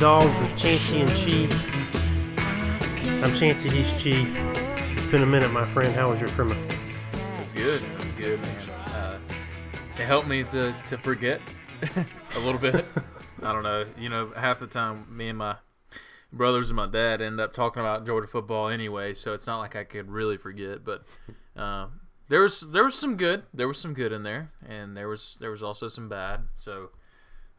Dogs with Chancey and Chi. I'm Chancey, he's Chi. It's been a minute, my friend. How was your Christmas? It's good. It's good, man. Uh, it helped me to, to forget a little bit. I don't know. You know, half the time, me and my brothers and my dad end up talking about Georgia football anyway, so it's not like I could really forget. But uh, there was there was some good. There was some good in there, and there was there was also some bad. So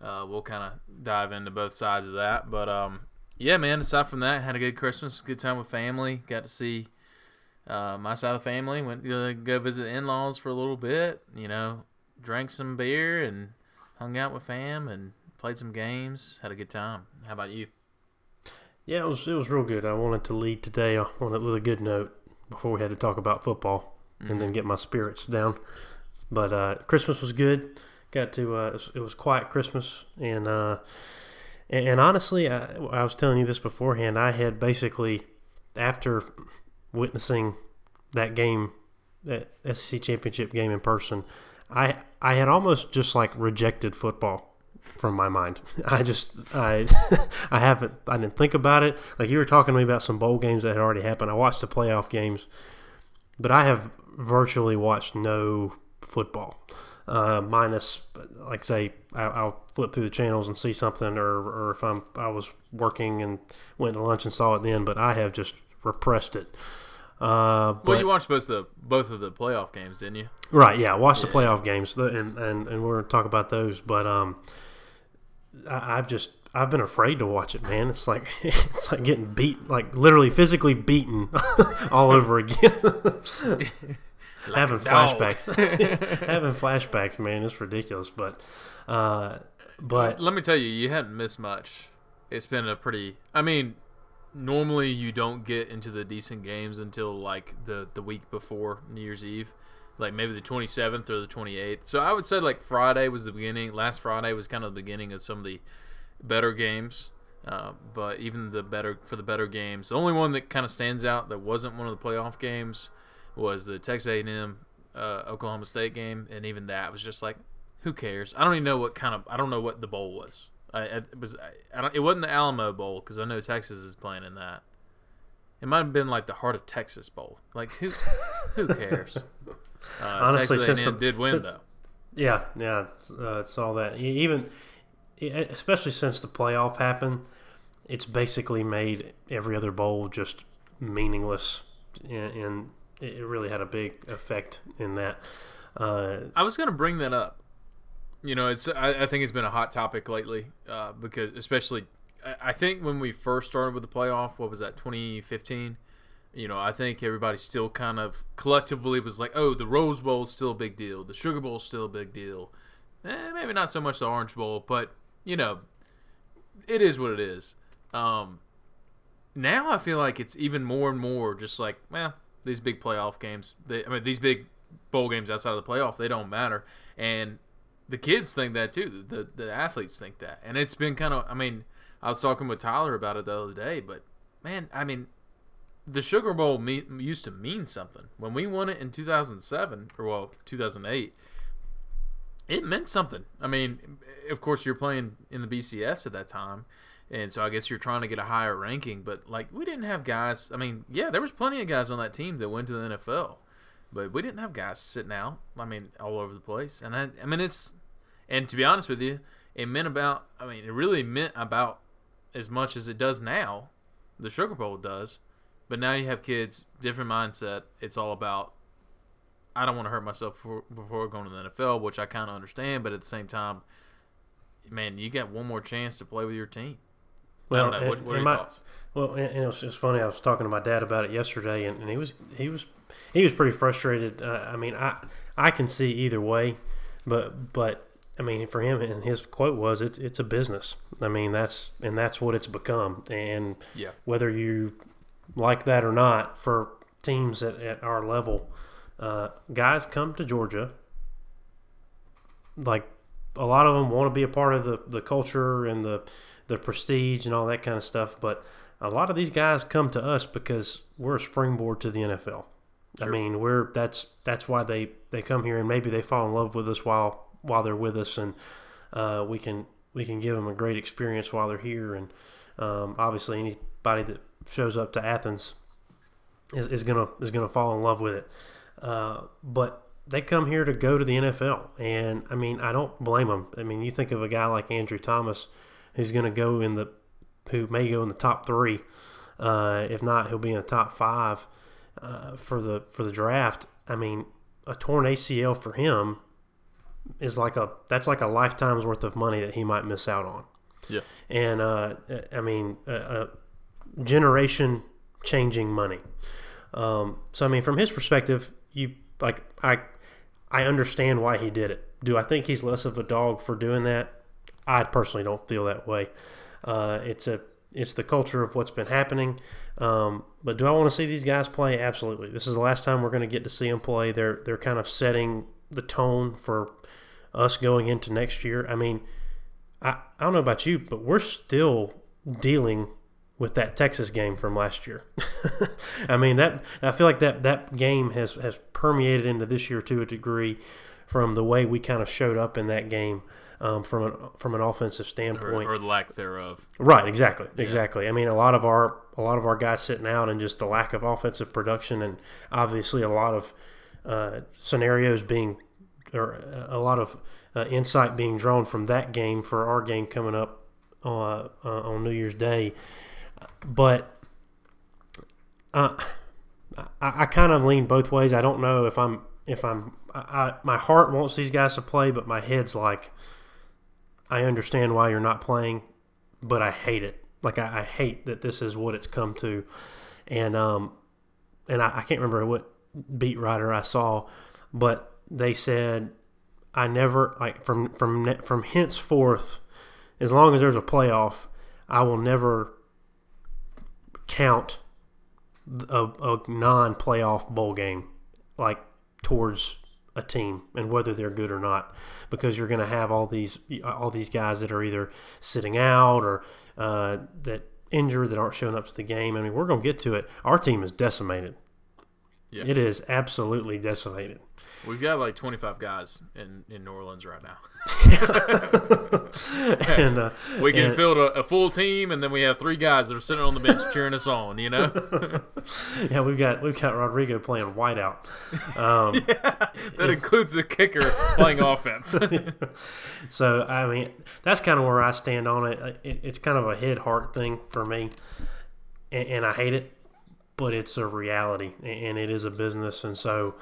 uh, we'll kind of dive into both sides of that. But um, yeah, man. Aside from that, had a good Christmas, good time with family. Got to see uh, my side of the family. Went to go visit in laws for a little bit. You know, drank some beer and hung out with fam and played some games. Had a good time. How about you? Yeah, it was it was real good. I wanted to lead today on a good note before we had to talk about football mm-hmm. and then get my spirits down. But uh, Christmas was good got to uh, it was quiet Christmas and uh, and, and, honestly, I, I was telling you this beforehand. I had basically after witnessing that game, that SEC championship game in person, I I had almost just like rejected football from my mind. I just I I haven't I didn't think about it. Like you were talking to me about some bowl games that had already happened. I watched the playoff games, but I have virtually watched no football uh, minus like say I'll flip through the channels and see something or, or if I'm I was working and went to lunch and saw it then but I have just repressed it uh, well you watched both the both of the playoff games didn't you right yeah I watched yeah. the playoff games and, and, and we're to talk about those but um I, I've just I've been afraid to watch it, man. It's like it's like getting beat, like literally physically beaten all over again. like having flashbacks, having flashbacks, man, it's ridiculous. But, uh, but let me tell you, you hadn't missed much. It's been a pretty. I mean, normally you don't get into the decent games until like the the week before New Year's Eve, like maybe the 27th or the 28th. So I would say like Friday was the beginning. Last Friday was kind of the beginning of some of the better games. Uh, but even the better for the better games, the only one that kind of stands out that wasn't one of the playoff games was the Texas A&M uh, Oklahoma State game, and even that was just like, who cares? I don't even know what kind of I don't know what the bowl was. I, it was I, don't, it wasn't the Alamo Bowl because I know Texas is playing in that. It might have been like the Heart of Texas Bowl. Like who who cares? Uh, Honestly, Texas A&M the, did win since, though. Yeah, yeah, uh, all that. Even especially since the playoff happened, it's basically made every other bowl just meaningless in, in it really had a big effect in that. Uh, I was going to bring that up. You know, it's I, I, think it's been a hot topic lately uh, because especially I, I think when we first started with the playoff, what was that 2015? You know, I think everybody still kind of collectively was like, "Oh, the Rose Bowl is still a big deal. The Sugar Bowl is still a big deal. Eh, maybe not so much the Orange Bowl, but you know, it is what it is." Um, now I feel like it's even more and more just like, well, these big playoff games. They, I mean, these big bowl games outside of the playoff, they don't matter. And the kids think that too. The the athletes think that, and it's been kind of. I mean, I was talking with Tyler about it the other day, but man, I mean, the Sugar Bowl me, used to mean something when we won it in 2007 or well 2008. It meant something. I mean, of course, you're playing in the BCS at that time, and so I guess you're trying to get a higher ranking. But like we didn't have guys. I mean, yeah, there was plenty of guys on that team that went to the NFL, but we didn't have guys sitting out. I mean, all over the place. And I, I mean, it's and to be honest with you, it meant about. I mean, it really meant about as much as it does now. The Sugar Bowl does, but now you have kids, different mindset. It's all about. I don't want to hurt myself before, before going to the NFL, which I kind of understand, but at the same time, man, you got one more chance to play with your team. Well, what, what are your my, thoughts? Well, and, and it's, funny. I was talking to my dad about it yesterday, and, and he was he was he was pretty frustrated. Uh, I mean, I I can see either way, but but I mean, for him, and his quote was, "It's it's a business." I mean, that's and that's what it's become. And yeah. whether you like that or not, for teams at, at our level, uh, guys come to Georgia. Like a lot of them want to be a part of the, the culture and the the prestige and all that kind of stuff. But a lot of these guys come to us because we're a springboard to the NFL. Sure. I mean, we're that's that's why they they come here and maybe they fall in love with us while while they're with us and uh, we can we can give them a great experience while they're here. And um, obviously, anybody that shows up to Athens is, is gonna is gonna fall in love with it. Uh, but they come here to go to the NFL, and I mean, I don't blame them. I mean, you think of a guy like Andrew Thomas, who's going to go in the, who may go in the top three, uh, if not, he'll be in the top five uh, for the for the draft. I mean, a torn ACL for him is like a that's like a lifetime's worth of money that he might miss out on. Yeah, and uh, I mean, a, a generation changing money. Um, so I mean, from his perspective, you like I I understand why he did it. Do I think he's less of a dog for doing that? I personally don't feel that way. Uh, it's a it's the culture of what's been happening. Um, but do I want to see these guys play? Absolutely. This is the last time we're going to get to see them play. They're they're kind of setting the tone for us going into next year. I mean, I, I don't know about you, but we're still dealing with that Texas game from last year. I mean that I feel like that that game has has permeated into this year to a degree from the way we kind of showed up in that game um, from an from an offensive standpoint or, or lack thereof. Right, exactly, yeah. exactly. I mean, a lot of our a lot of our guys sitting out and just the lack of offensive production, and obviously a lot of uh, scenarios being or a lot of uh, insight being drawn from that game for our game coming up uh, uh on New Year's Day but uh, I, I kind of lean both ways. I don't know if I'm if I'm I, my heart wants these guys to play, but my head's like I understand why you're not playing, but I hate it. Like I, I hate that this is what it's come to, and um, and I, I can't remember what beat writer I saw, but they said I never like from from from henceforth, as long as there's a playoff, I will never count a, a non playoff bowl game like towards a team and whether they're good or not because you're going to have all these all these guys that are either sitting out or uh, that injured that aren't showing up to the game. I mean, we're going to get to it. Our team is decimated. Yeah. It is absolutely decimated. We've got like 25 guys in, in New Orleans right now. and uh, we can and, field a, a, full team, and then we have three guys that are sitting on the bench cheering us on. You know? yeah, we've got we've got Rodrigo playing wideout. Um, yeah, that includes the kicker playing offense. so I mean, that's kind of where I stand on it. it it's kind of a head heart thing for me, and, and I hate it, but it's a reality, and it is a business, and so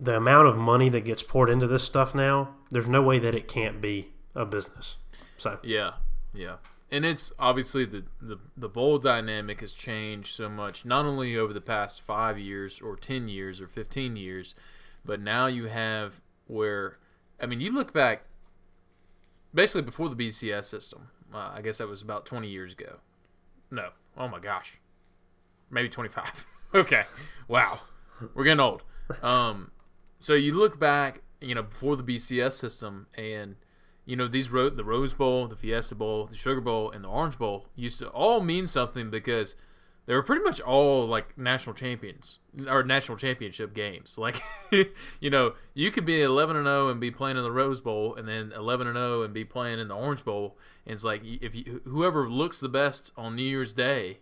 the amount of money that gets poured into this stuff now, there's no way that it can't be a business. So yeah, yeah, and it's obviously the the the bowl dynamic has changed so much, not only over the past five years or ten years or fifteen years, but now you have where, I mean, you look back, basically before the BCS system. Uh, I guess that was about twenty years ago. No, oh my gosh, maybe twenty five. okay, wow, we're getting old. Um, so you look back, you know, before the BCS system, and you know these ro- the Rose Bowl, the Fiesta Bowl, the Sugar Bowl, and the Orange Bowl used to all mean something because they were pretty much all like national champions or national championship games. Like, you know, you could be 11 and 0 and be playing in the Rose Bowl, and then 11 and 0 and be playing in the Orange Bowl. And it's like if you, whoever looks the best on New Year's Day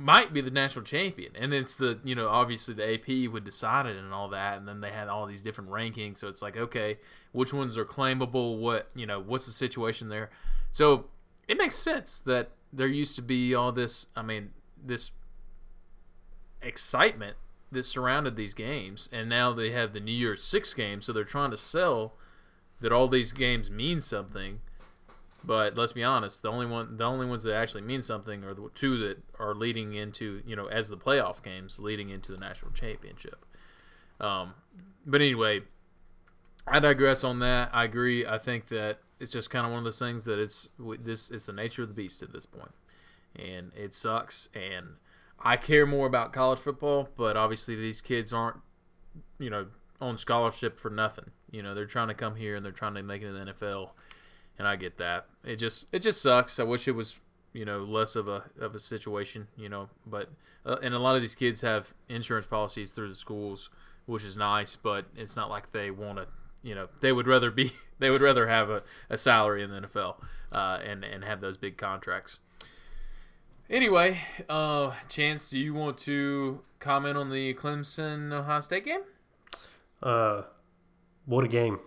might be the national champion. And it's the, you know, obviously the AP would decide it and all that. And then they had all these different rankings. So it's like, okay, which ones are claimable? What, you know, what's the situation there? So it makes sense that there used to be all this, I mean, this excitement that surrounded these games. And now they have the New Year's Six games. So they're trying to sell that all these games mean something but let's be honest, the only one, the only ones that actually mean something are the two that are leading into, you know, as the playoff games, leading into the national championship. Um, but anyway, I digress on that. I agree. I think that it's just kind of one of those things that it's this. It's the nature of the beast at this point, and it sucks. And I care more about college football, but obviously these kids aren't, you know, on scholarship for nothing. You know, they're trying to come here and they're trying to make it in the NFL and I get that. It just it just sucks. I wish it was you know less of a of a situation, you know. But uh, and a lot of these kids have insurance policies through the schools, which is nice. But it's not like they want to you know they would rather be they would rather have a, a salary in the NFL uh, and and have those big contracts. Anyway, uh, Chance, do you want to comment on the Clemson Ohio State game? Uh, what a game!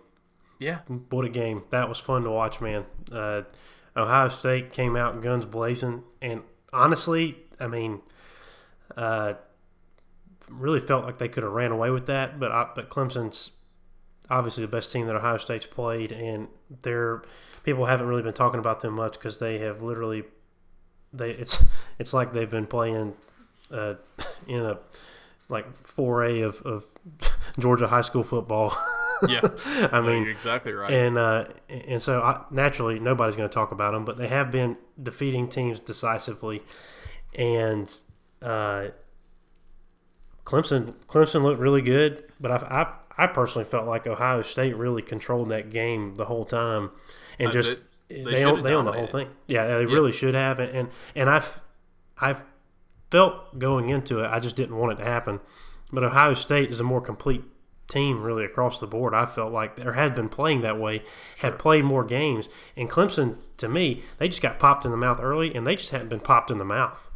Yeah, What a game! That was fun to watch, man. Uh, Ohio State came out guns blazing, and honestly, I mean, uh, really felt like they could have ran away with that. But I, but Clemson's obviously the best team that Ohio State's played, and they're people haven't really been talking about them much because they have literally they it's it's like they've been playing uh, in a like 4A of, of Georgia high school football. yeah. I No, mean, you're exactly right. and uh, and so I, naturally nobody's going to talk about them, but they have been defeating teams decisively, and uh, Clemson Clemson looked really good, but I, I I personally felt like Ohio State really controlled that game the whole time, and Uh, just they- they, they own, they own the whole thing. Yeah, they really should have, and and, and I've I've felt going into it, I just didn't want it to happen. But Ohio State is a more complete team, really across the board. I felt like there had been playing that way, had played more games, and Clemson, to me, they just got popped in the mouth early, and they just hadn't been popped in the mouth.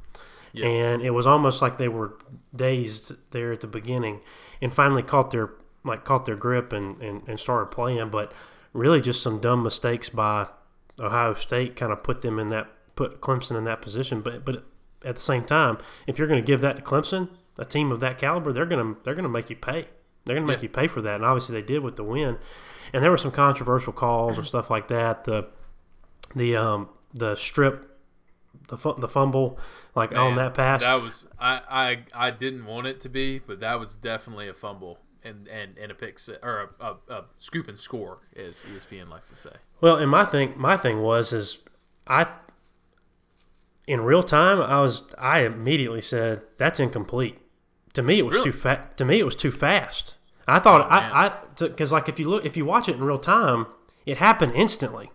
Yeah. And it was almost like they were dazed there at the beginning, and finally caught their like caught their grip and, and, and started playing. But really, just some dumb mistakes by Ohio State kind of put them in that put Clemson in that position. But but at the same time, if you're going to give that to Clemson, a team of that caliber, they're going to they're going to make you pay. They're going to make Yeah. you pay for that, and obviously they did with the win. And there were some controversial calls and stuff like that. The the um the strip, the the fumble, like on that pass. That was I, I I didn't want it to be, but that was definitely a fumble and and, and a pick or a, a, a scoop and score, as ESPN likes to say. Well, and my thing, my thing was is I in real time I was I immediately said that's incomplete. To me, it was Really? too fast. To me, it was too fast. I thought Oh. I I because like if you look if you watch it in real time, it happened instantly.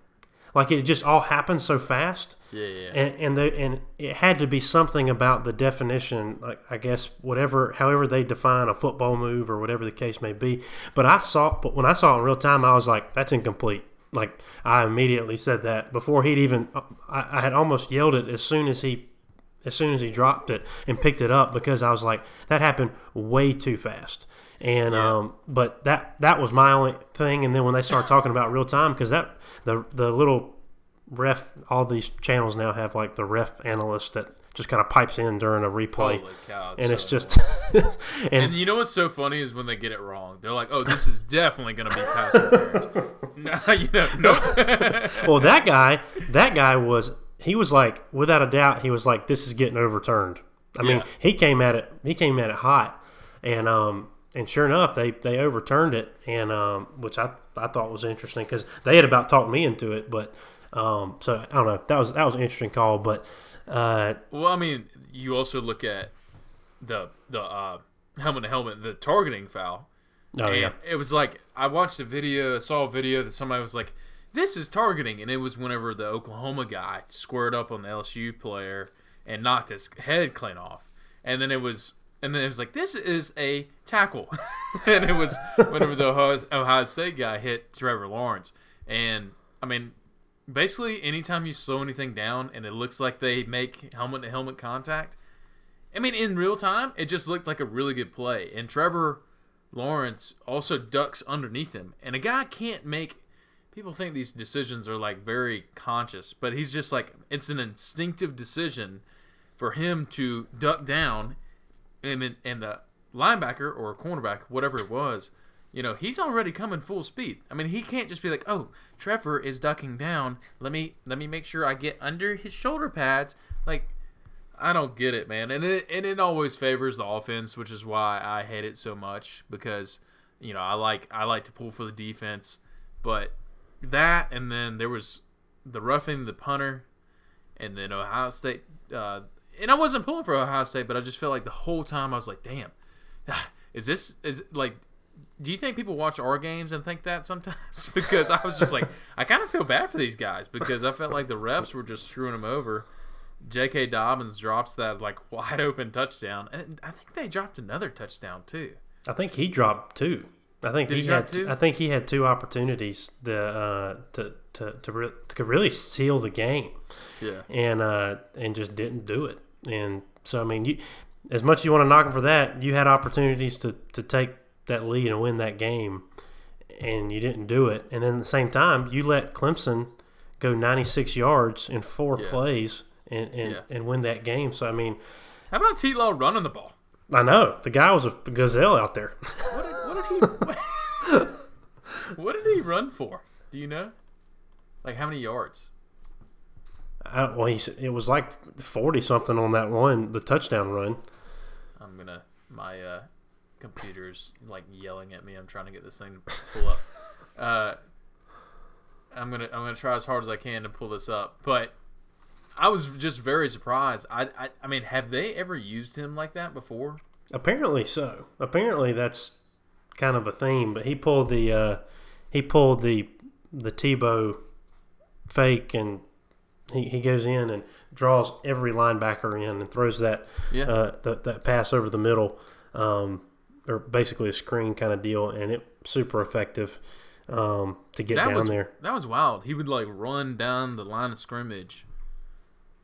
Like it just all happened so fast. Yeah, yeah. and and, the, and it had to be something about the definition, like I guess whatever, however they define a football move or whatever the case may be. But I saw, but when I saw it in real time, I was like, "That's incomplete." Like I immediately said that before he'd even. I, I had almost yelled it as soon as he, as soon as he dropped it and picked it up because I was like, "That happened way too fast." And um, but that that was my only thing. And then when they started talking about real time, because that the the little ref all these channels now have like the ref analyst that just kind of pipes in during a replay cow! and so it's just And and you know what's so funny is when they get it wrong. They're like, "Oh, this is definitely going to be pass interference." no, you know, nope. well that guy that guy was he was like without a doubt he was like this is getting overturned i mean he came at it he came at it hot and um and sure enough they they overturned it and um which i i thought was interesting because they had about talked me into it but um so i don't know. That was that was an interesting call but uh well, I mean, you also look at the the uh, helmet to helmet, the targeting foul. oh yeah. It was like I watched a video, saw a video that somebody was like, "This is targeting," and it was whenever the Oklahoma guy squared up on the LSU player and knocked his head clean off, and then it was, and then it was like, "This is a tackle," and it was whenever the Ohio, State guy hit Trevor Lawrence, and I mean. Basically, anytime you slow anything down and it looks like they make helmet to helmet contact, I mean, in real time, it just looked like a really good play. And Trevor Lawrence also ducks underneath him. And a guy can't make. People think these decisions are like very conscious, but he's just like, it's an instinctive decision for him to duck down. And, then- and the linebacker or cornerback, whatever it was, you know, he's already coming full speed. I mean, he can't just be like, "Oh, Trevor is ducking down. Let me let me make sure I get under his shoulder pads." Like I don't get it, man. And it and it always favors the offense, which is why I hate it so much because you know, I like I like to pull for the defense, but that and then there was the roughing the punter and then Ohio State uh, and I wasn't pulling for Ohio State, but I just felt like the whole time I was like, "Damn. Is this is like do you think people watch our games and think that sometimes? because I was just like, I kind of feel bad for these guys because I felt like the refs were just screwing them over. J.K. Dobbins drops that like wide open touchdown, and I think they dropped another touchdown too. i think he dropped two I think Did he he had. two? I think he had two opportunities to uh, to to to, re- to really seal the game, Yeah. and uh, and just didn't do it. And so I mean, you as much as you want to knock him for that, you had opportunities to to take that lead and win that game, and you didn't do it. And then at the same time, you let Clemson go 96 yards in four Yeah. plays and and, Yeah. and win that game. So I mean, How about T. Law running the ball? I know the guy was a gazelle out there. What did, what did he? what did he run for? Do you know? Like how many yards? I, well, he, it was like 40 something on that one, the touchdown run. I'm gonna. My uh, computer's like yelling at me. I'm trying to get this thing to pull up. Uh, I'm gonna. I'm gonna try as hard as I can to pull this up. But I was just very surprised. I. I, I mean, have they ever used him like that before? Apparently so. Apparently that's kind of a theme. But he pulled the uh, he pulled the the Tebow fake, and he, he goes in and draws every linebacker in and throws that Yeah. uh, that, that pass over the middle, um, or basically a screen kind of deal, and it super effective um, to get that down was there. that was wild. He would like run down the line of scrimmage,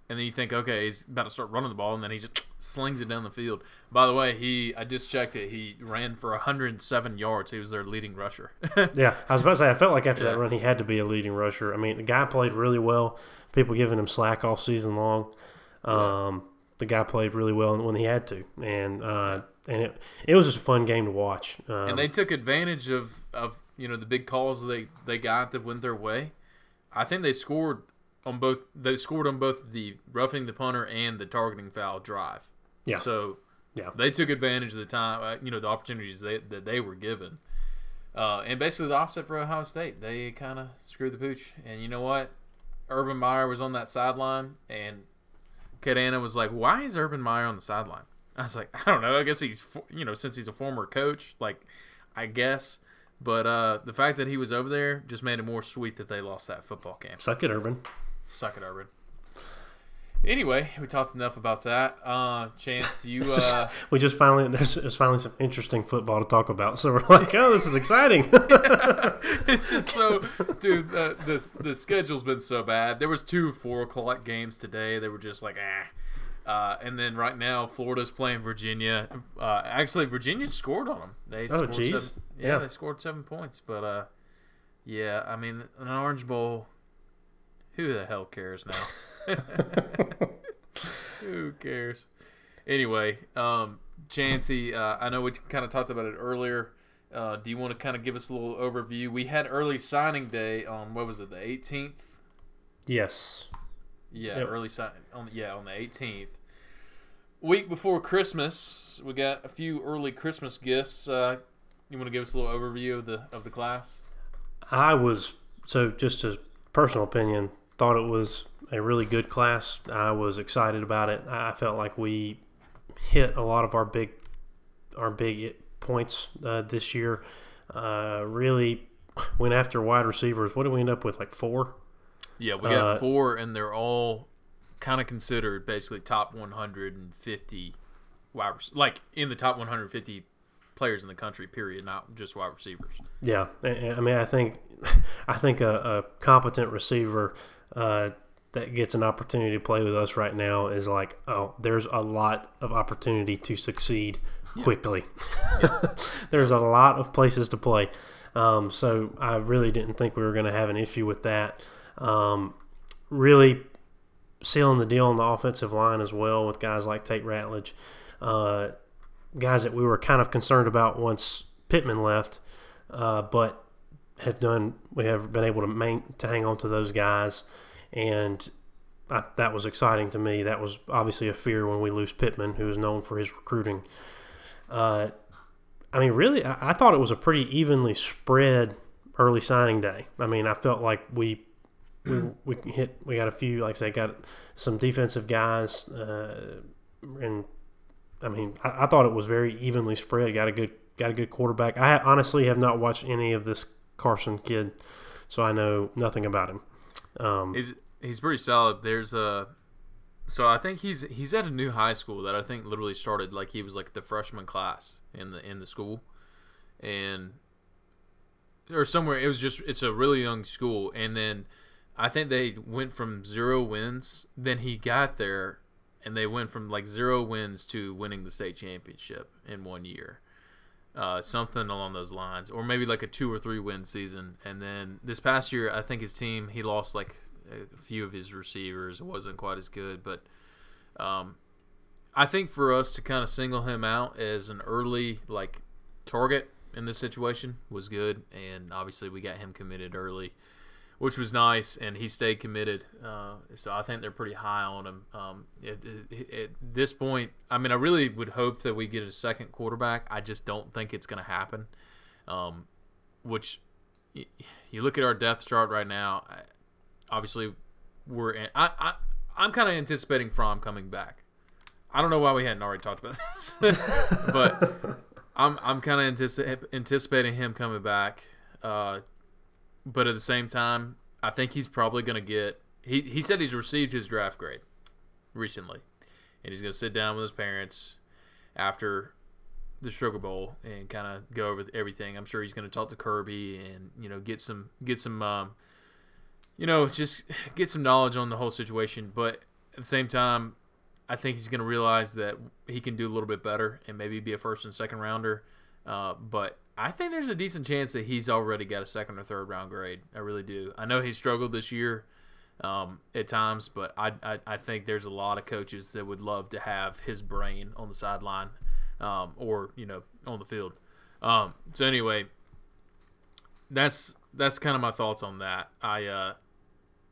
and then you think, okay, he's about to start running the ball, and then he just slings it down the field. By the way, he I just checked it. He ran for 107 yards. He was their leading rusher. Yeah, I was about to say. I felt like after Yeah. that run, he had to be a leading rusher. I mean, the guy played really well. People giving him slack all season long. Um, The guy played really well when he had to, and uh, and it it was just a fun game to watch. Um, and they took advantage of, of you know the big calls they, they got that went their way. I think they scored on both. They scored on both the roughing the punter and the targeting foul drive. Yeah. So Yeah. they took advantage of the time. Uh, you know the opportunities they, that they were given. Uh, and basically the opposite for Ohio State. They kind of screwed the pooch. And you know what? Urban Meyer was on that sideline, and Kadana was like, "Why is Urban Meyer on the sideline?" I was like, "I don't know. I guess he's you know since he's a former coach, like I guess." But uh, the fact that he was over there just made it more sweet that they lost that football game. suck it, Urban. Suck it, Urban. Anyway, we talked enough about that. Uh, Chance, you uh, We just finally there's, there's finally some interesting football to talk about. So we're like, oh, this is exciting. it's just so, dude. The, the the schedule's been so bad. There was two four o'clock games today. They were just like, ah. Uh, and then right now, Florida's playing Virginia. Uh, actually, Virginia scored on them. They Oh, scored geez. seven, yeah, Yeah. they scored seven points. But uh, yeah, I mean, an Orange Bowl. Who the hell cares now? Who cares? Anyway, um, uh, I know we kind of talked about it earlier. Uh, do you want to kind of give us a little overview? We had early signing day on what was it, the 18th? yes. Yeah, Yep. early sign on yeah on the 18th. Week before Christmas, we got a few early Christmas gifts. Uh, you want to give us a little overview of the of the class? I was so just a personal opinion. Thought it was a really good class. I was excited about it. I felt like we hit a lot of our big our big points uh, this year. Uh, really went after wide receivers. What did we end up with? Like four. Yeah, we got Uh, four, and they're all kind of considered basically top 150 wide like in the top 150 players in the country. Period, not just wide receivers. Yeah, I I mean, I think, I think a, a competent receiver uh, that gets an opportunity to play with us right now is like, oh, there's a lot of opportunity to succeed quickly. there's a lot of places to play, um, so I really didn't think we were going to have an issue with that. Um, really sealing the deal on the offensive line as well with guys like Tate Ratledge, uh, guys that we were kind of concerned about once Pittman left uh, but have done we have been able to main, to hang on to those guys, and I, that was exciting to me. That was obviously a fear when we lose Pittman, who is known for his recruiting. Uh, I mean, really, I, I thought it was a pretty evenly spread early signing day. I mean, I felt like we we, we hit we got a few like I say got some defensive guys uh, and I mean I, I thought it was very evenly spread. Got a good got a good quarterback. I honestly have not watched any of this Carson kid, so I know nothing about him. Um, He's he's pretty solid. There's a so I think he's he's at a new high school that I think literally started like he was like the freshman class in the in the school, and or somewhere. It was just it's a really young school, and then I think they went from zero wins. Then he got there, and they went from like zero wins to winning the state championship in one year. Uh, something along those lines, or maybe like a two or three win season. And then this past year, I think his team he lost like a few of his receivers. It wasn't quite as good, but um, I think for us to kind of single him out as an early like target in this situation was good, and obviously we got him committed early, which was nice, and he stayed committed. Uh, so I think they're pretty high on him. Um, at, this point, I mean, I really would hope that we get a second quarterback. I just don't think it's going to happen. Um, which you look at our depth chart right now. Obviously, we're in, I, I I'm kind of anticipating Fromm coming back. I don't know why we hadn't already talked about this, but I'm I'm kind of antici- anticipating him coming back. Uh, but at the same time, I think he's probably going to get. He he said he's received his draft grade recently, and he's going to sit down with his parents after the Sugar Bowl and kind of go over everything. I'm sure he's going to talk to Kirby and you know get some get some um, you know just get some knowledge on the whole situation. But at the same time, I think he's going to realize that he can do a little bit better and maybe be a first and second rounder. Uh, but I think there's a decent chance that he's already got a second or third round grade. I really do. I know he struggled this year um, at times, but I, I, I think there's a lot of coaches that would love to have his brain on the sideline um, or you know on the field. Um, so anyway, that's that's kind of my thoughts on that. I uh,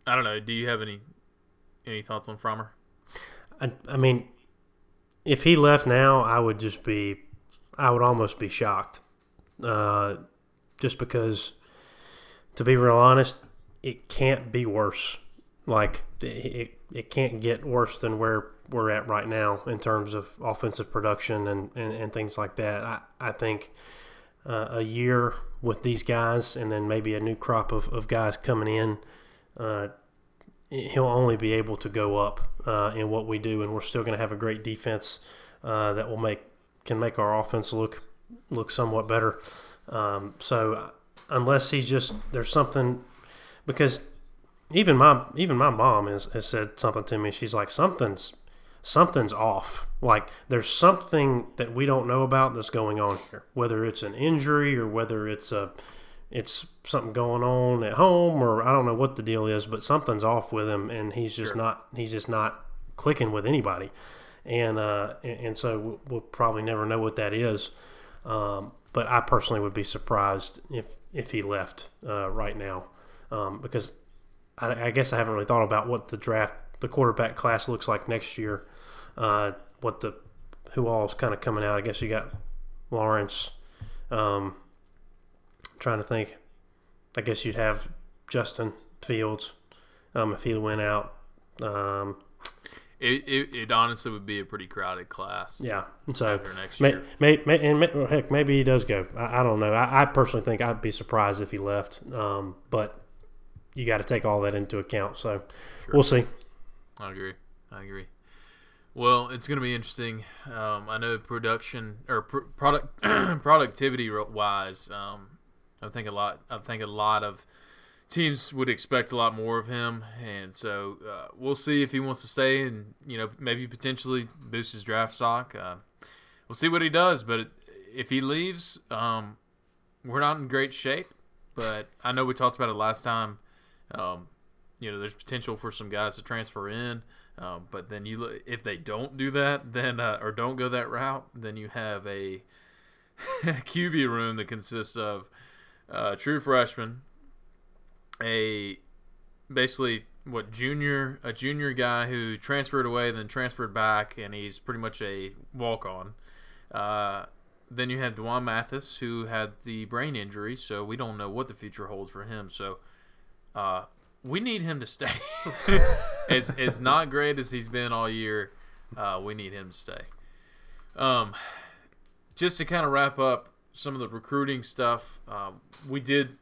I don't know. Do you have any any thoughts on Frommer? I, I mean, if he left now, I would just be, I would almost be shocked. Uh, just because, to be real honest, it can't be worse. Like, it, it can't get worse than where we're at right now in terms of offensive production and, and, and things like that. I, I think uh, a year with these guys and then maybe a new crop of, of guys coming in, uh, he'll only be able to go up uh, in what we do, and we're still going to have a great defense uh, that will make can make our offense look look somewhat better. Um, so unless he's just there's something because even my even my mom has, has said something to me. She's like something's something's off. Like there's something that we don't know about that's going on here. Whether it's an injury or whether it's a it's something going on at home or I don't know what the deal is, but something's off with him and he's just sure. not he's just not clicking with anybody. And uh, and so we'll probably never know what that is. Um, but I personally would be surprised if if he left uh, right now um, because I, I, guess I haven't really thought about what the draft the quarterback class looks like next year. Uh, what the who all is kind of coming out. I guess you got Lawrence. Um, trying to think. I guess you'd have Justin Fields um, if he went out. Um, it, it, it, honestly would be a pretty crowded class. Yeah, and so next may, year. May, may, and may, heck, maybe he does go. I, I don't know. I, I, personally think I'd be surprised if he left. Um, but you got to take all that into account. So sure. we'll see. I agree. I agree. Well, it's going to be interesting. Um, I know production or pr- product productivity wise, um, I think a lot. I think a lot of teams would expect a lot more of him, and so uh, we'll see if he wants to stay and you know maybe potentially boost his draft stock. Uh, we'll see what he does, but if he leaves, um, we're not in great shape. But I know we talked about it last time. Um, you know, there's potential for some guys to transfer in. Um, but then you, if they don't do that, then uh, or don't go that route, then you have a QB room that consists of uh, true freshman, a basically what junior a junior guy who transferred away then transferred back and he's pretty much a walk on. Uh, then you have Dwan Mathis who had the brain injury, so we don't know what the future holds for him. So uh, we need him to stay. it's it's not great as he's been all year. Uh, we need him to stay. Um, just to kind of wrap up some of the recruiting stuff. Um, we did,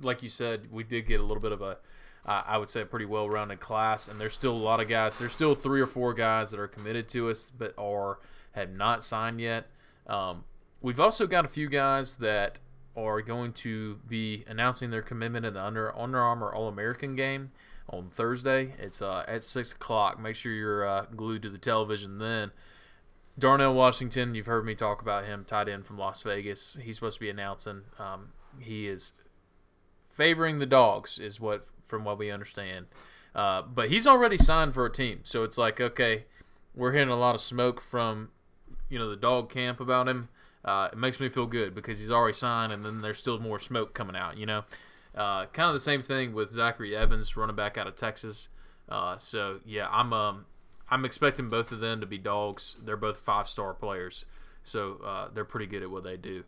like you said, we did get a little bit of a, uh, I would say, a pretty well-rounded class, and there's still a lot of guys. There's still three or four guys that are committed to us, but are have not signed yet. Um, we've also got a few guys that are going to be announcing their commitment in the Under Under Armour All American game on Thursday. It's uh, at six o'clock. Make sure you're uh, glued to the television then. Darnell Washington, you've heard me talk about him, tight end from Las Vegas. He's supposed to be announcing. Um, he is favoring the dogs, is what from what we understand. Uh, but he's already signed for a team, so it's like okay, we're hearing a lot of smoke from you know the dog camp about him. Uh, it makes me feel good because he's already signed, and then there's still more smoke coming out. You know, uh, kind of the same thing with Zachary Evans, running back out of Texas. Uh, so yeah, I'm um, I'm expecting both of them to be dogs. They're both five star players, so uh, they're pretty good at what they do.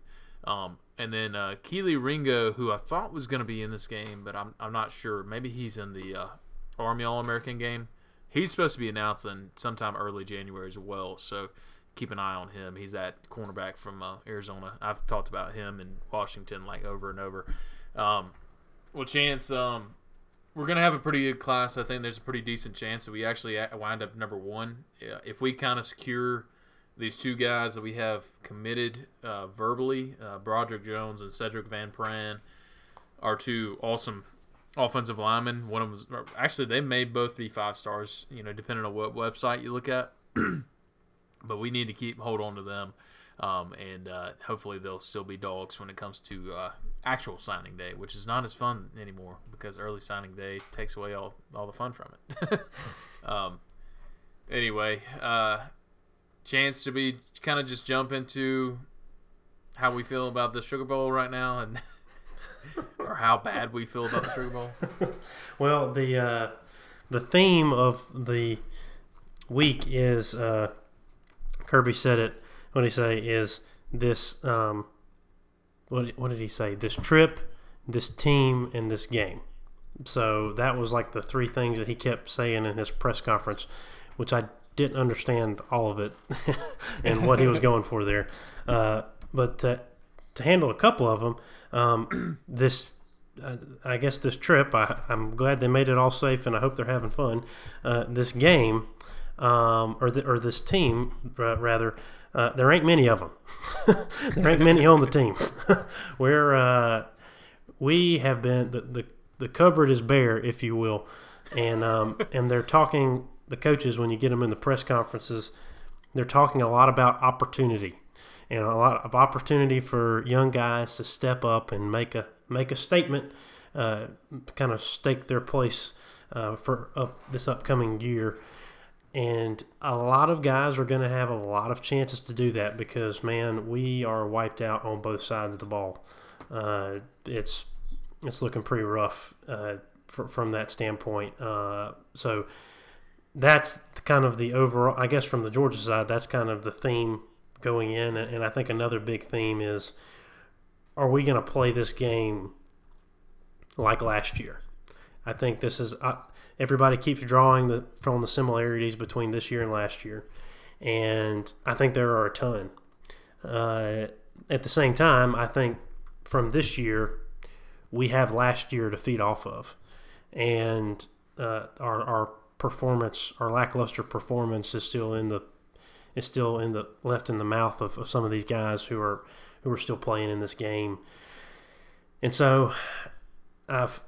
Um, and then uh, Kelee Ringo, who I thought was going to be in this game, but I'm, I'm not sure. Maybe he's in the uh, Army All American game. He's supposed to be announcing sometime early January as well. So keep an eye on him. He's that cornerback from uh, Arizona. I've talked about him in Washington like over and over. Um, well, Chance, um, we're gonna have a pretty good class. I think there's a pretty decent chance that we actually wind up number one if we kind of secure these two guys that we have committed uh, verbally, uh, Broderick Jones and Cedric Van Pran, are two awesome offensive linemen. One of them, actually, they may both be five stars. You know, depending on what website you look at. but we need to keep hold on to them, um, and uh, hopefully they'll still be dogs when it comes to uh, actual signing day, which is not as fun anymore because early signing day takes away all all the fun from it. um, anyway, uh, chance to be kind of just jump into how we feel about the Sugar Bowl right now and. or how bad we feel about the Sugar Bowl. well, the uh, the theme of the week is uh, Kirby said it. What did he say? Is this um, what? What did he say? This trip, this team, and this game. So that was like the three things that he kept saying in his press conference, which I didn't understand all of it and what he was going for there. Uh, but to, to, handle a couple of them, um, this uh, I guess this trip, I, am glad they made it all safe, and I hope they're having fun. Uh, this game um, or the, or this team uh, rather. Uh, there ain't many of them. there ain't many on the team. Where uh, we have been, the, the the cupboard is bare, if you will, and um, and they're talking. The coaches, when you get them in the press conferences, they're talking a lot about opportunity and a lot of opportunity for young guys to step up and make a make a statement, uh, kind of stake their place uh, for this upcoming year. And a lot of guys are going to have a lot of chances to do that because, man, we are wiped out on both sides of the ball. Uh, it's it's looking pretty rough uh, from that standpoint. Uh, so that's kind of the overall. I guess from the Georgia side, that's kind of the theme going in. And I think another big theme is: Are we going to play this game like last year? I think this is everybody keeps drawing the from the similarities between this year and last year, and I think there are a ton. Uh, at the same time, I think from this year we have last year to feed off of, and uh, our our performance, or lackluster performance, is still in the is still in the left in the mouth of, of some of these guys who are who are still playing in this game, and so I've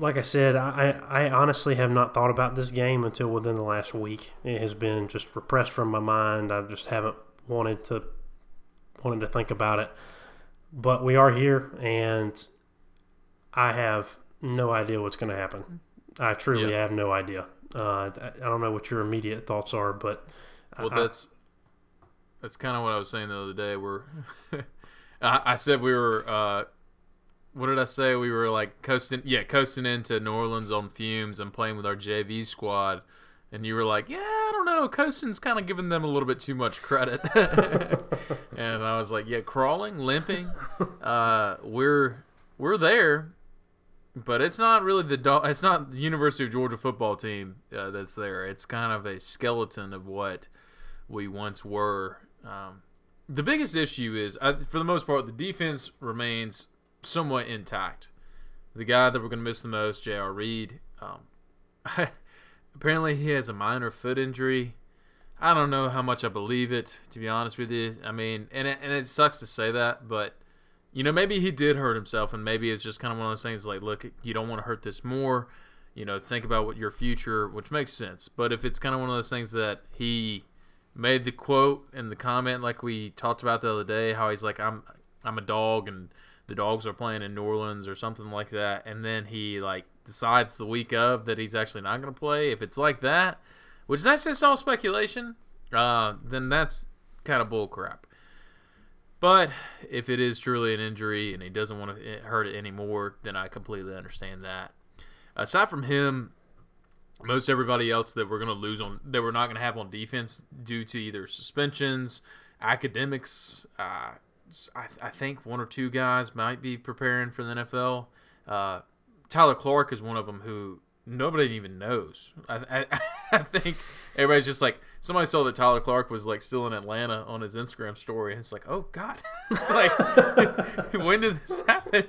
like I said, I, I honestly have not thought about this game until within the last week. It has been just repressed from my mind. I just haven't wanted to wanted to think about it. But we are here, and I have no idea what's going to happen. I truly yeah. have no idea. Uh, I don't know what your immediate thoughts are, but well, I, that's that's kind of what I was saying the other day. Where I, I, said we were. Uh, what did I say? We were like coasting, yeah, coasting into New Orleans on fumes and playing with our JV squad. And you were like, yeah, I don't know. Coasting's kind of giving them a little bit too much credit. and I was like, yeah, crawling, limping. Uh, we're we're there, but it's not really the it's not the University of Georgia football team uh, that's there. It's kind of a skeleton of what we once were. Um, the biggest issue is, uh, for the most part, the defense remains somewhat intact. The guy that we're going to miss the most, J.R. Reed, um, apparently he has a minor foot injury. I don't know how much I believe it, to be honest with you. I mean, and it, and it sucks to say that, but you know, maybe he did hurt himself, and maybe it's just kind of one of those things like, look, you don't want to hurt this more. You know, think about what your future, which makes sense. But if it's kind of one of those things that he made the quote and the comment like we talked about the other day, how he's like, I'm I'm a dog and the dogs are playing in New Orleans or something like that, and then he like decides the week of that he's actually not going to play. If it's like that, which is that's just all speculation, uh, then that's kind of bullcrap. But if it is truly an injury and he doesn't want to hurt it anymore, then I completely understand that. Aside from him, most everybody else that we're going to lose on, that we're not going to have on defense due to either suspensions, academics. Uh, I, I, think one or two guys might be preparing for the NFL. Uh, Tyler Clark is one of them who nobody even knows. I, I, I, think everybody's just like somebody saw that Tyler Clark was like still in Atlanta on his Instagram story, and it's like, oh god, like when did this happen?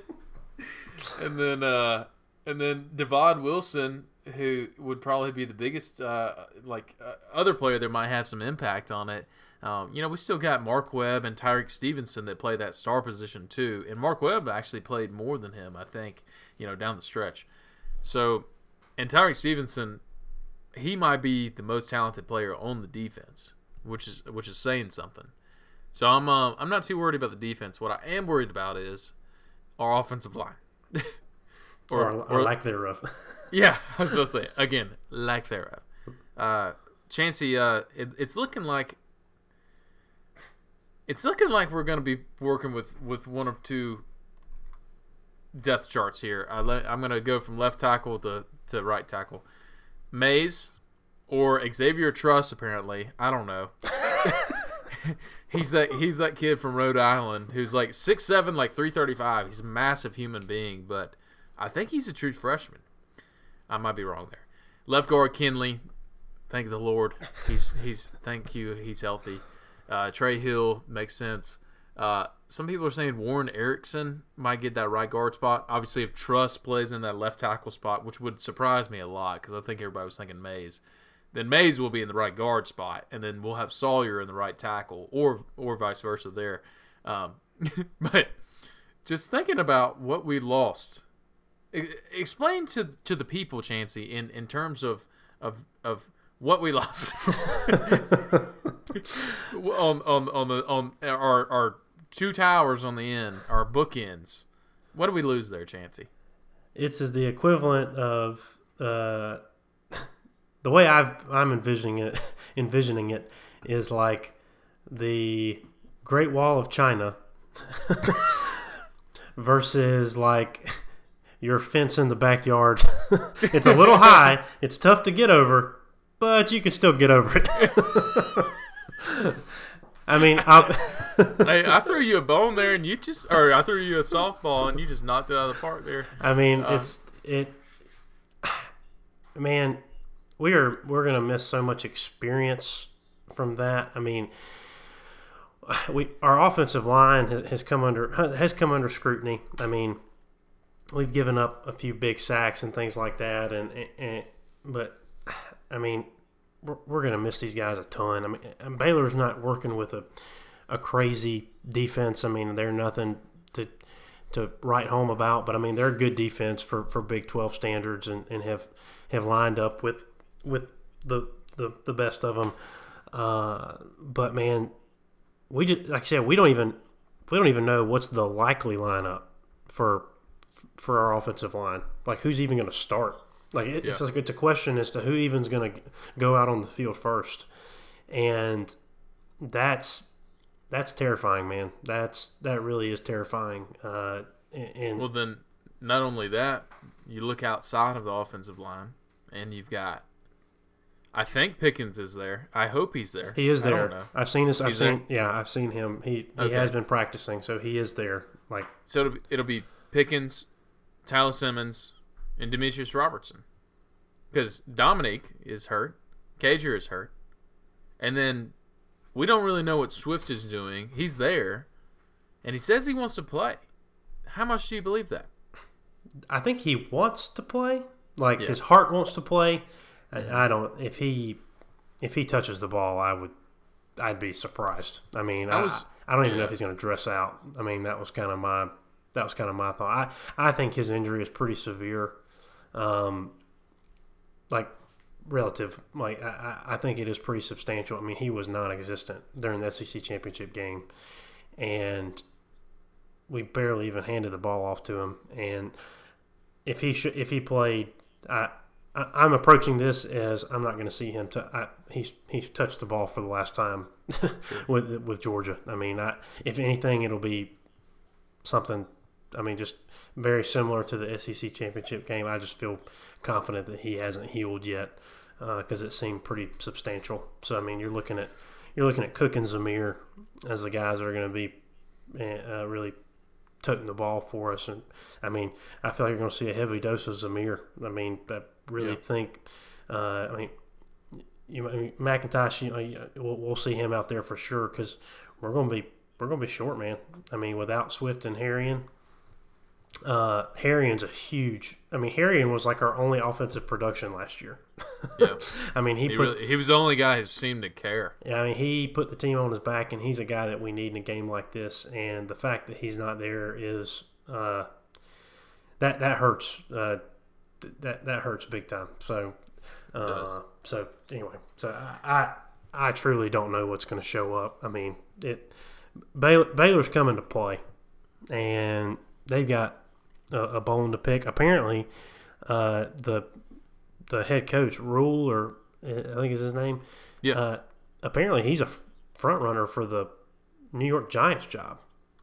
And then uh, and then Divaad Wilson, who would probably be the biggest uh, like uh, other player that might have some impact on it. Um, you know, we still got Mark Webb and Tyrique Stevenson that play that star position too, and Mark Webb actually played more than him, I think. You know, down the stretch. So and Tyrique Stevenson, he might be the most talented player on the defense, which is which is saying something. So I'm uh, I'm not too worried about the defense. What I am worried about is our offensive line, or, or, or lack thereof. yeah, I was supposed to say again, lack thereof. Uh, Chancey, uh, it, it's looking like it's looking like we're going to be working with with one of two depth charts here. I am going to go from left tackle to to right tackle. Mays or Xavier Truss apparently. I don't know. he's that he's that kid from Rhode Island who's like six seven, like three thirty five. He's a massive human being, but I think he's a true freshman. I might be wrong there. Left guard Kindley, thank the Lord. He's he's thank you. He's healthy. Uh, Trey Hill makes sense. Uh, some people are saying Warren Ericson might get that right guard spot. Obviously, if Truss plays in that left tackle spot, which would surprise me a lot because I think everybody was thinking Mays, then Mays will be in the right guard spot, and then we'll have Sawyer in the right tackle, or or vice versa there. Um, but just thinking about what we lost, explain to to the people, Chancey, in in terms of of of what we lost on on on the on our our two towers on the end our bookends. What do we lose there, Chancey? It's is the equivalent of uh, the way I've I'm envisioning it. Envisioning it is like the Great Wall of China versus like your fence in the backyard. it's a little high. It's tough to get over, but you can still get over it. I mean, I, I threw you a bone there, and you just, or I threw you a softball, and you just knocked it out of the park there. I mean, uh, it's it. Man, we are we're gonna miss so much experience from that. I mean, we our offensive line has, has come under has come under scrutiny. I mean, we've given up a few big sacks and things like that, and, and but I mean, we're, we're going to miss these guys a ton. I mean, Baylor's not working with a a crazy defense. I mean, they're nothing to to write home about, but I mean, they're a good defense for, for Big Twelve standards, and, and have have lined up with with the the, the best of them. Uh, but man, we just like I said, we don't even we don't even know what's the likely lineup for for our offensive line. Like, who's even going to start? Like it, yeah. it's like it's a question as to who even's going to go out on the field first, and that's that's terrifying, man. That's that really is terrifying. Uh, and well, then not only that, you look outside of the offensive line, and you've got. I think Pickens is there. I hope he's there. He is there. I've seen this. I've he's seen. There? Yeah, I've seen him. He he okay. has been practicing, so he is there. Like so, it'll be, it'll be Pickens, Tyler Simmons, and Demetris Robertson. Because Dominick is hurt, Cager is hurt, and then we don't really know what Swift is doing. He's there, and he says he wants to play. How much do you believe that? I think he wants to play. Like yeah. his heart wants to play. I, I, don't. If he if he touches the ball, I would. I'd be surprised. I mean, I was. I, I don't even know if he's going to dress out. I mean, that was kind of my that was kind of my thought. I I think his injury is pretty severe, um, like relative. Like I, I think it is pretty substantial. I mean, he was non-existent during the SEC championship game, and we barely even handed the ball off to him. And if he should if he played, I. I- I'm approaching this as I'm not going to see him. To, I, he's he's touched the ball for the last time with with Georgia. I mean, I, if anything, it'll be something. I mean, just very similar to the SEC championship game. I just feel confident that he hasn't healed yet because it seemed pretty substantial. So I mean, you're looking at you're looking at Cook and Zamir as the guys that are going to be uh, really toting the ball for us. And I mean, I feel like you're going to see a heavy dose of Zamir. I mean, I really Yeah. think. Uh, I mean, you I mean, McIntosh. You know, we'll, we'll see him out there for sure because we're going to be we're going to be short, man. I mean, without Swift and Herrien. Uh, a huge. I mean, Herrien was like our only offensive production last year. Yeah. I mean, he, He, put really, he was the only guy who seemed to care. yeah, I mean, he put the team on his back, and he's a guy that we need in a game like this. And the fact that he's not there is uh, that that hurts. Uh, th- that that hurts big time. So, uh, so anyway, so I I, I truly don't know what's going to show up. I mean, it Baylor, Baylor's coming to play, and they've got a, a bone to pick. Apparently, uh, the the head coach Rhule or I think is his name. Yeah. Uh, apparently, he's a front runner for the New York Giants job,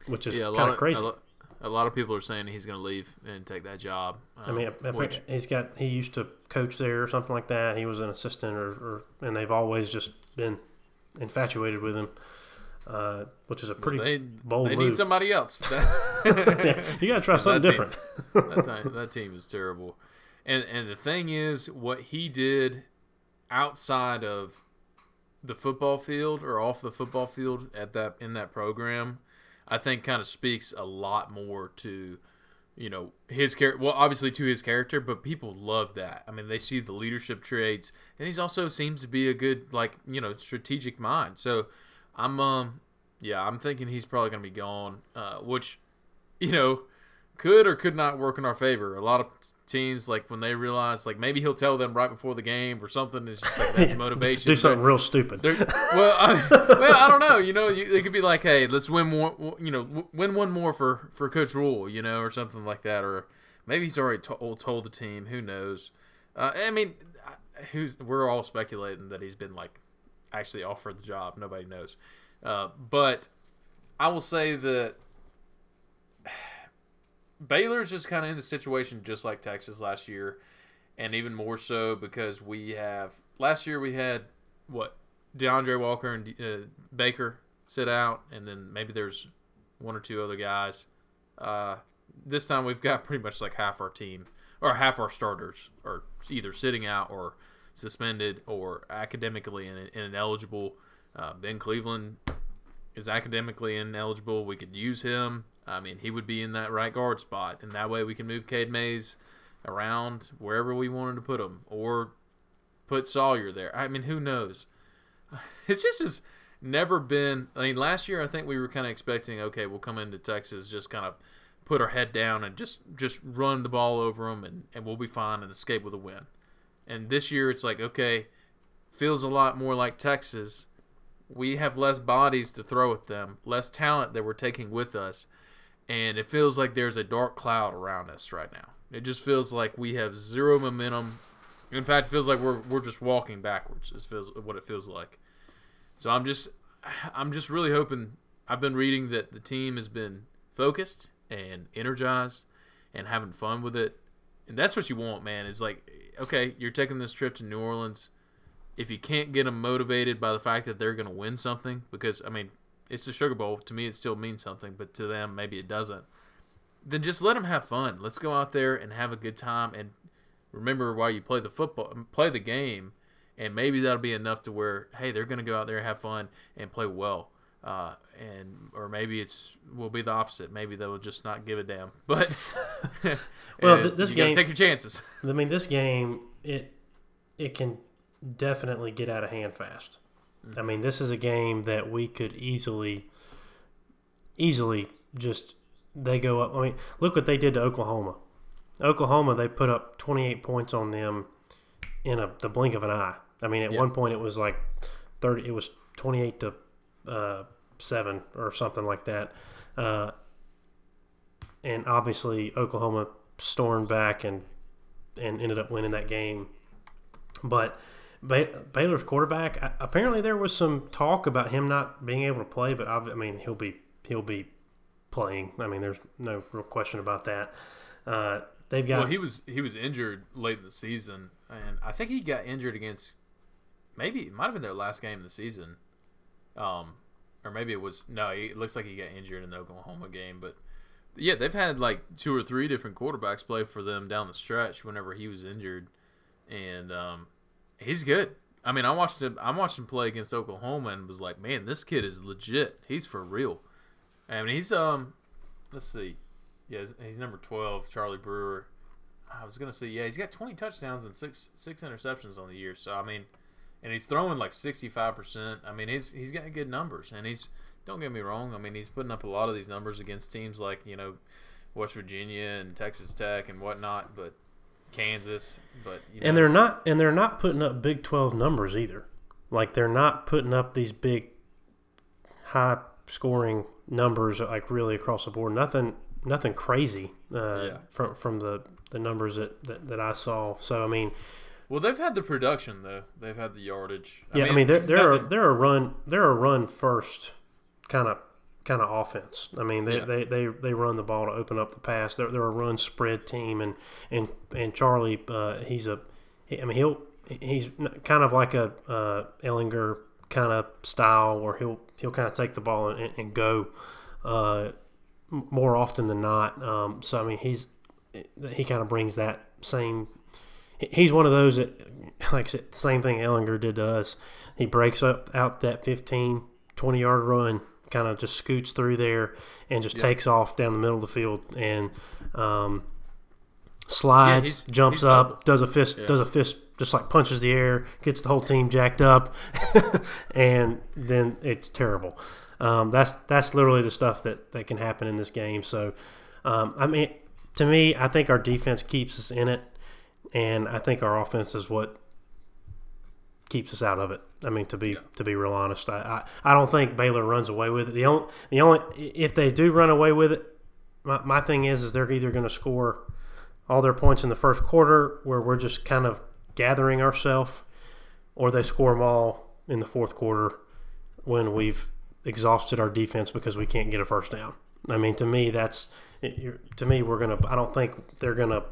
which is Yeah, kind of crazy. A lot, a lot of people are saying he's going to leave and take that job. I mean, um, which, he's got he used to coach there or something like that. He was an assistant, or, or and they've always just been infatuated with him, uh, which is a pretty they, bold they move. need somebody else. yeah, you got to try something team's- different. that, team, that team is terrible. And and the thing is, what he did outside of the football field or off the football field at that in that program, I think kind of speaks a lot more to you know his character. Well, obviously to his character, but people love that. I mean, they see the leadership traits, and he's also seems to be a good like you know strategic mind. So I'm um yeah, I'm thinking he's probably gonna be gone, uh, which you know could or could not work in our favor. A lot of teams like when they realize like maybe he'll tell them right before the game or something. It's just like that's motivation. Do something real stupid. Well, I, well, I don't know. You know, you, it could be like, hey, let's win more. You know, win one more for for Coach Rhule. You know, or something like that. Or maybe he's already told told the team. Who knows? Uh, I mean, who's we're all speculating that he's been like actually offered the job. Nobody knows. Uh, but I will say that Baylor's just kind of in a situation just like Texas last year, and even more so because we have last year we had what D'Andre Walker and uh, Baker sit out, and then maybe there's one or two other guys. Uh, this time we've got pretty much like half our team or half our starters are either sitting out or suspended or academically in, ineligible. Uh, ben Cleveland is academically ineligible. We could use him. I mean, he would be in that right guard spot, and that way we can move Cade Mays around wherever we wanted to put him, or put Sawyer there. I mean, who knows? It's just has never been. I mean, last year I think we were kind of expecting, okay, we'll come into Texas, just kind of put our head down and just just run the ball over them, and, and we'll be fine and escape with a win. And this year it's like, okay, feels a lot more like Texas. We have less bodies to throw at them, less talent that we're taking with us, and it feels like there's a dark cloud around us right now. It just feels like we have zero momentum. In fact, it feels like we're we're just walking backwards. It feels what it feels like. So I'm just I'm just really hoping. I've been reading that the team has been focused and energized and having fun with it, and that's what you want, man. Is like, okay, you're taking this trip to New Orleans. If you can't get them motivated by the fact that they're going to win something, because I mean, it's the Sugar Bowl. To me, it still means something, but to them, maybe it doesn't. Then just let them have fun. Let's go out there and have a good time, and remember why you play the football, um, play the game, and maybe that'll be enough to where, hey, they're going to go out there, have fun, and play well. Uh, and or maybe it's will be the opposite. Maybe they'll just not give a damn. But Well, th- this game- take your chances. I mean, this game it it can definitely get out of hand fast. I mean, this is a game that we could easily easily just they go up. I mean, look what they did to Oklahoma. Oklahoma, they put up 28 points on them in a, the blink of an eye. I mean, at Yeah. one point it was like 30. It was 28 to uh, seven or something like that. Uh, and obviously Oklahoma stormed back and and ended up winning that game. But ba- Baylor's quarterback, apparently there was some talk about him not being able to play, but I, I mean he'll be he'll be playing. I mean there's no real question about that. Uh, they've got Well, he was he was injured late in the season, and I think he got injured against maybe it might have been their last game of the season, um, or maybe it was no. It looks like he got injured in the Oklahoma game, but yeah, they've had like two or three different quarterbacks play for them down the stretch whenever he was injured, and um, he's good. I mean, I watched him. I watched him play against Oklahoma and was like, man, this kid is legit. He's for real. I mean, he's um, let's see, yeah, he's, number twelve, Charlie Brewer. I was gonna say, yeah, he's got twenty touchdowns and six six interceptions on the year. So I mean, and he's throwing like sixty five percent. I mean, he's he's got good numbers, and he's don't get me wrong. I mean, he's putting up a lot of these numbers against teams like you know West Virginia and Texas Tech and whatnot, but Kansas. But you know, and they're not and they're not putting up Big 12 numbers either. Like they're not putting up these big high scoring numbers like really across the board. Nothing nothing crazy uh, Yeah. from from the the numbers that, that that I saw. So I mean, well, they've had the production though. They've had the yardage. yeah, I mean they're they're a, they're a run they're a run first kind of kind of offense. I mean they, Yeah. they, they, they run the ball to open up the pass. They're, they're a run spread team and and and Charlie uh, he's a I mean he'll he's kind of like a uh, Ehlinger kind of style where he'll he'll kind of take the ball and, and go uh, more often than not. Um, so I mean he's he kind of brings that same. He- He's one of those that, like I said, same thing Ehlinger did to us. He breaks up out that 15, 20 yard run, kind of just scoots through there and just Yeah. takes off down the middle of the field and um, slides, he's- jumps he's up, mobile. does a fist, Yeah. does a fist, just like punches the air, gets the whole team jacked up, and then it's terrible. Um, that's that's literally the stuff that, that can happen in this game. So, um, I mean, to me, I think our defense keeps us in it, and I think our offense is what keeps us out of it. I mean, to be Yeah. to be real honest, I, I I don't think Baylor runs away with it. The only the only if they do run away with it, my, my thing is is they're either going to score all their points in the first quarter where we're just kind of gathering ourselves, or they score them all in the fourth quarter when we've exhausted our defense because we can't get a first down. I mean, to me, that's to me we're gonna. I don't think they're gonna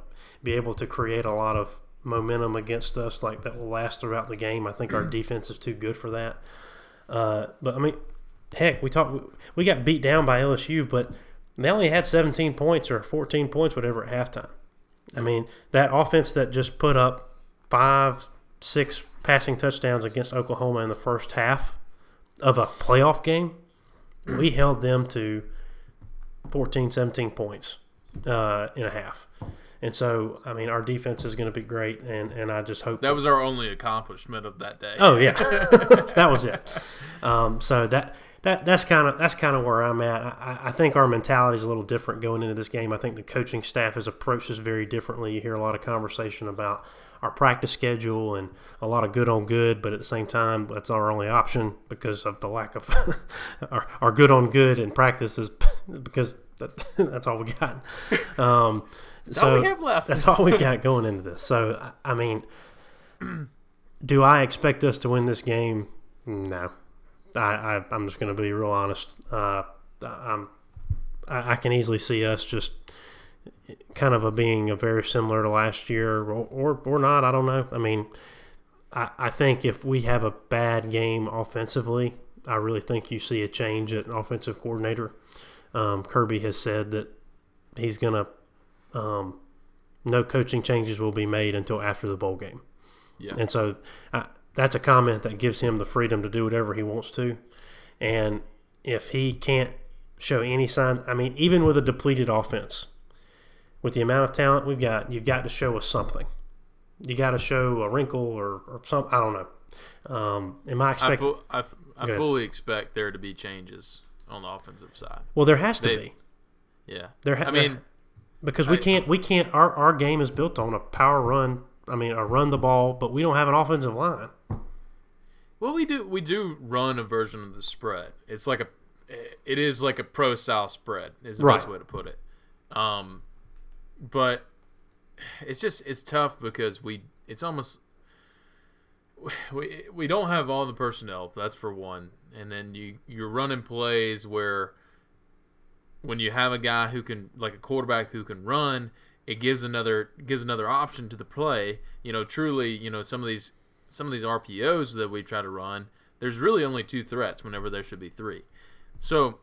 be able to create a lot of momentum against us like that will last throughout the game. I think our defense is too good for that. Uh, but I mean, heck, we talked. We got beat down by LSU, but they only had 17 points or 14 points, whatever, at halftime. I mean, that offense that just put up five, six passing touchdowns against Oklahoma in the first half of a playoff game, we held them to 14, 17 points uh, in a half. And so, I mean, our defense is going to be great, and, and I just hope that was our only accomplishment of that day. Oh yeah, that was it. Um, so that that that's kind of that's kind of where I'm at. I, I think our mentality is a little different going into this game. I think the coaching staff has approached this very differently. You hear a lot of conversation about our practice schedule and a lot of good on good, but at the same time, that's our only option because of the lack of our, our good on good in practice is because that, that's all we got. Um, That's so all we have left. that's all we got going into this. So I mean, do I expect us to win this game? No. I, I I'm just going to be real honest. Uh, I'm I, I can easily see us just kind of a being a very similar to last year, or or, or not. I don't know. I mean, I, I think if we have a bad game offensively, I really think you see a change at offensive coordinator. Um, Kirby has said that he's going to um, no coaching changes will be made until after the bowl game. Yeah. And so that's a comment that gives him the freedom to do whatever he wants to. And if he can't show any sign, I mean, even with a depleted offense, with the amount of talent we've got, you've got to show us something. You got to show a wrinkle or, or something. I don't know. Um, am I I, fu- I, f- I Go fully expect there to be changes. on the offensive side. Well, there has to They- be. Yeah, There, ha- I mean, because we I- can't, we can't. Our our game is built on a power run. I mean, a run the ball, but we don't have an offensive line. well, we do we do run a version of the spread. It's like a, it is like a pro style spread is the best way to put it. Um, but it's just it's tough because we it's almost we we don't have all the personnel. That's for one, and then you you're running plays where when you have a guy who can like a quarterback who can run, it gives another gives another option to the play. You know, truly, you know, some of these some of these RPOs that we try to run, there's really only two threats whenever there should be three. So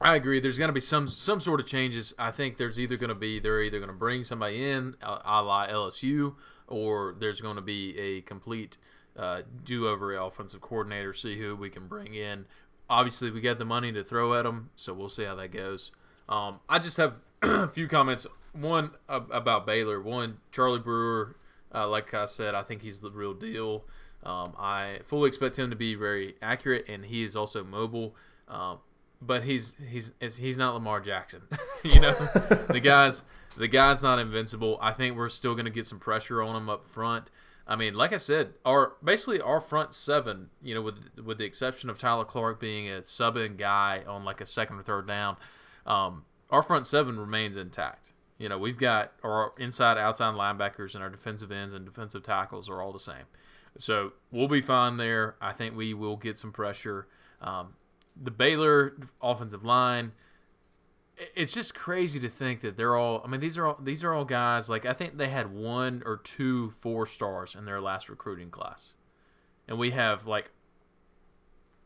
I agree. There's going to be some some sort of changes. I think there's either going to be they're either going to bring somebody in a, la LSU, or there's going to be a complete uh, do-over offensive coordinator. See who we can bring in. Obviously, we got the money to throw at them, so we'll see how that goes. Um, I just have a few comments. One ab- about Baylor. One, Charlie Brewer. Uh, like I said, I think he's the real deal. Um, I fully expect him to be very accurate, and he is also mobile. Um, but he's he's he's not Lamar Jackson. you know, the guys the guy's not invincible. I think we're still going to get some pressure on him up front. I mean, like I said, our basically our front seven, you know, with with the exception of Tyler Clark being a sub-in guy on like a second or third down, um, our front seven remains intact. You know, we've got our inside, outside linebackers and our defensive ends and defensive tackles are all the same. So we'll be fine there. I think we will get some pressure. Um, the Baylor offensive line. It's just crazy to think that they're all. I mean, these are all these are all guys. Like I think they had one or two four stars in their last recruiting class, and we have like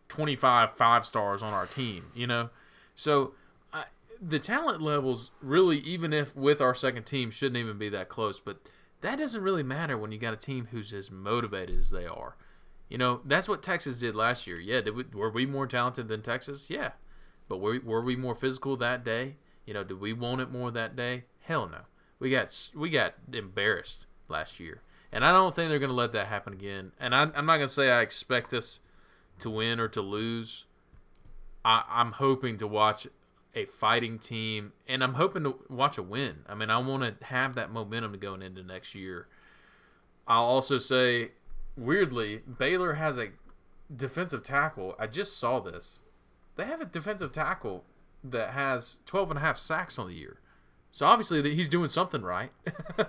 twenty five five stars on our team. You know, so I, the talent levels really, even if with our second team, shouldn't even be that close. But that doesn't really matter when you got a team who's as motivated as they are. You know, that's what Texas did last year. Yeah, we, were we more talented than Texas? Yeah. But were, were we more physical that day? You know, did we want it more that day? Hell no. We got we got embarrassed last year. And I don't think they're going to let that happen again. And I, I'm not going to say I expect us to win or to lose. I, I'm hoping to watch a fighting team, and I'm hoping to watch a win. I mean, I want to have that momentum to going into next year. I'll also say, weirdly, Baylor has a defensive tackle. I just saw this. They have a defensive tackle that has 12 and a half sacks on the year. So obviously that he's doing something right.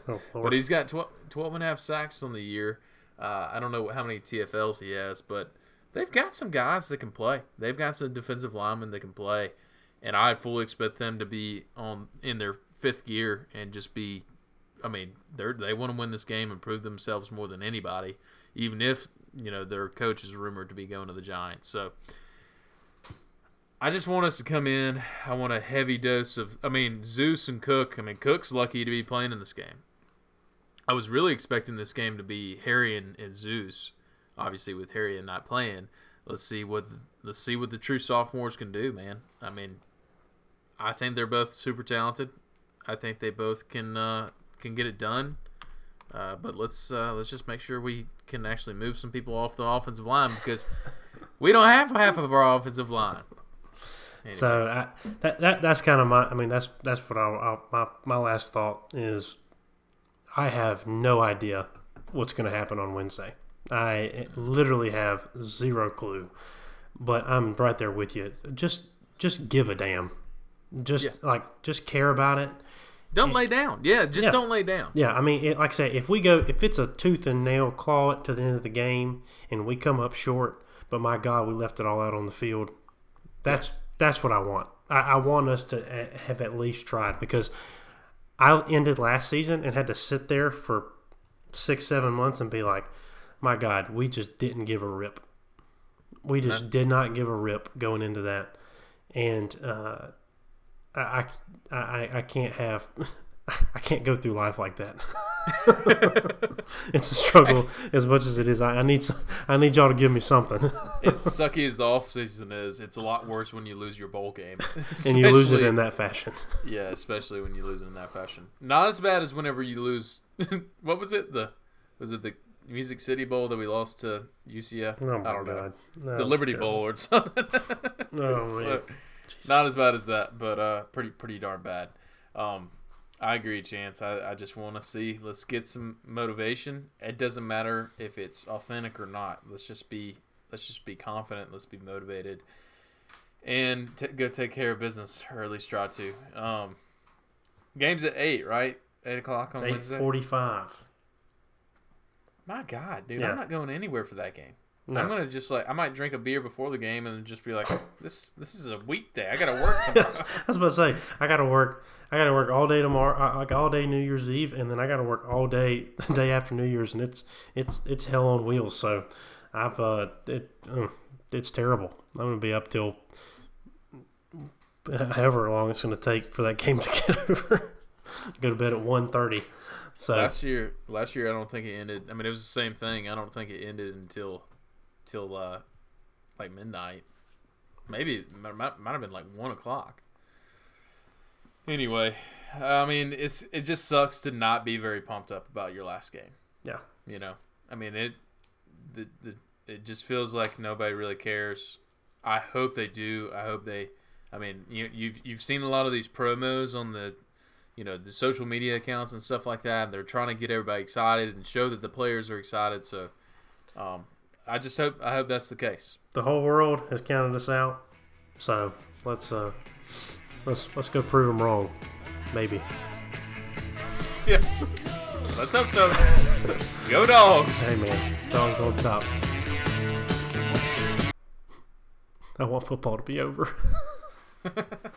Oh, but he's got 12, 12 and a half sacks on the year. Uh, I don't know how many TFLs he has, but they've got some guys that can play. They've got some defensive linemen that can play, and I fully expect them to be on in their fifth gear and just be. I mean, they they want to win this game and prove themselves more than anybody, even if you know their coach is rumored to be going to the Giants. So. I just want us to come in. I want a heavy dose of. I mean, Zeus and Cook. I mean, Cook's lucky to be playing in this game. I was really expecting this game to be Herrien, and Zeus. Obviously, with Herrien not playing, let's see what let's see what the true sophomores can do, man. I mean, I think they're both super talented. I think they both can uh, can get it done. Uh, but let's uh, let's just make sure we can actually move some people off the offensive line because we don't have half of our offensive line. Anyway. So I, that that that's kind of my. I mean, that's that's what I, I my my last thought is. I have no idea what's going to happen on Wednesday. I literally have zero clue, but I'm right there with you. Just just give a damn. Just Yeah. like just care about it. Don't lay down. Yeah, just Yeah. don't lay down. Yeah, I mean, it, like I say, if we go, if it's a tooth and nail claw it to the end of the game, and we come up short, but my God, we left it all out on the field. That's that's what I want. I, I want us to uh, have at least tried because I ended last season and had to sit there for six, seven months and be like, my God, we just didn't give a rip. We just did not give a rip going into that, and uh, I, I, I, can't have. I can't go through life like that. it's a struggle as much as it is. I, I need some, I need y'all to give me something, as sucky as the off season is, it's a lot worse when you lose your bowl game. and you lose it in that fashion. Yeah, especially when you lose it in that fashion. Not as bad as whenever you lose. what was it? The was it the Music City Bowl that we lost to UCF. Oh my I don't know. god. The Liberty terrible. Bowl or something. Oh So, man. Jesus. not as bad as that, but uh, pretty pretty darn bad. Um, I agree, Chance. I, I just want to see. Let's get some motivation. It doesn't matter if it's authentic or not. Let's just be let's just be confident. Let's be motivated, and t- go take care of business, or at least try to. Um, games at eight, right? Eight o'clock on Eight Wednesday. forty-five. My God, dude, Yeah. I'm not going anywhere for that game. No. I'm gonna just like I might drink a beer before the game and just be like, this this is a weekday. I gotta work tomorrow. I was about to say I got to work. I got to work all day tomorrow, like all day New Year's Eve, and then I got to work all day the day after New Year's, and it's it's it's hell on wheels. So I've uh, it uh, it's terrible. I'm gonna be up till however long it's gonna take for that game to get over. Go to bed at 1.30. So last year, last year I don't think it ended. I mean, it was the same thing. I don't think it ended until till uh, like midnight. Maybe it might, might have been like one o'clock. Anyway, I mean, it's it just sucks to not be very pumped up about your last game. Yeah. You know, I mean it. The the it just feels like nobody really cares. I hope they do. I hope they. I mean, you you've you've seen a lot of these promos on the, you know, the social media accounts and stuff like that. They're trying to get everybody excited and show that the players are excited. So, um, I just hope I hope that's the case. the whole world has counted us out. So let's uh let's let's go prove them wrong. Maybe. Yeah. Let's hope so. Go dogs. Hey man, dogs on top. I want football to be over.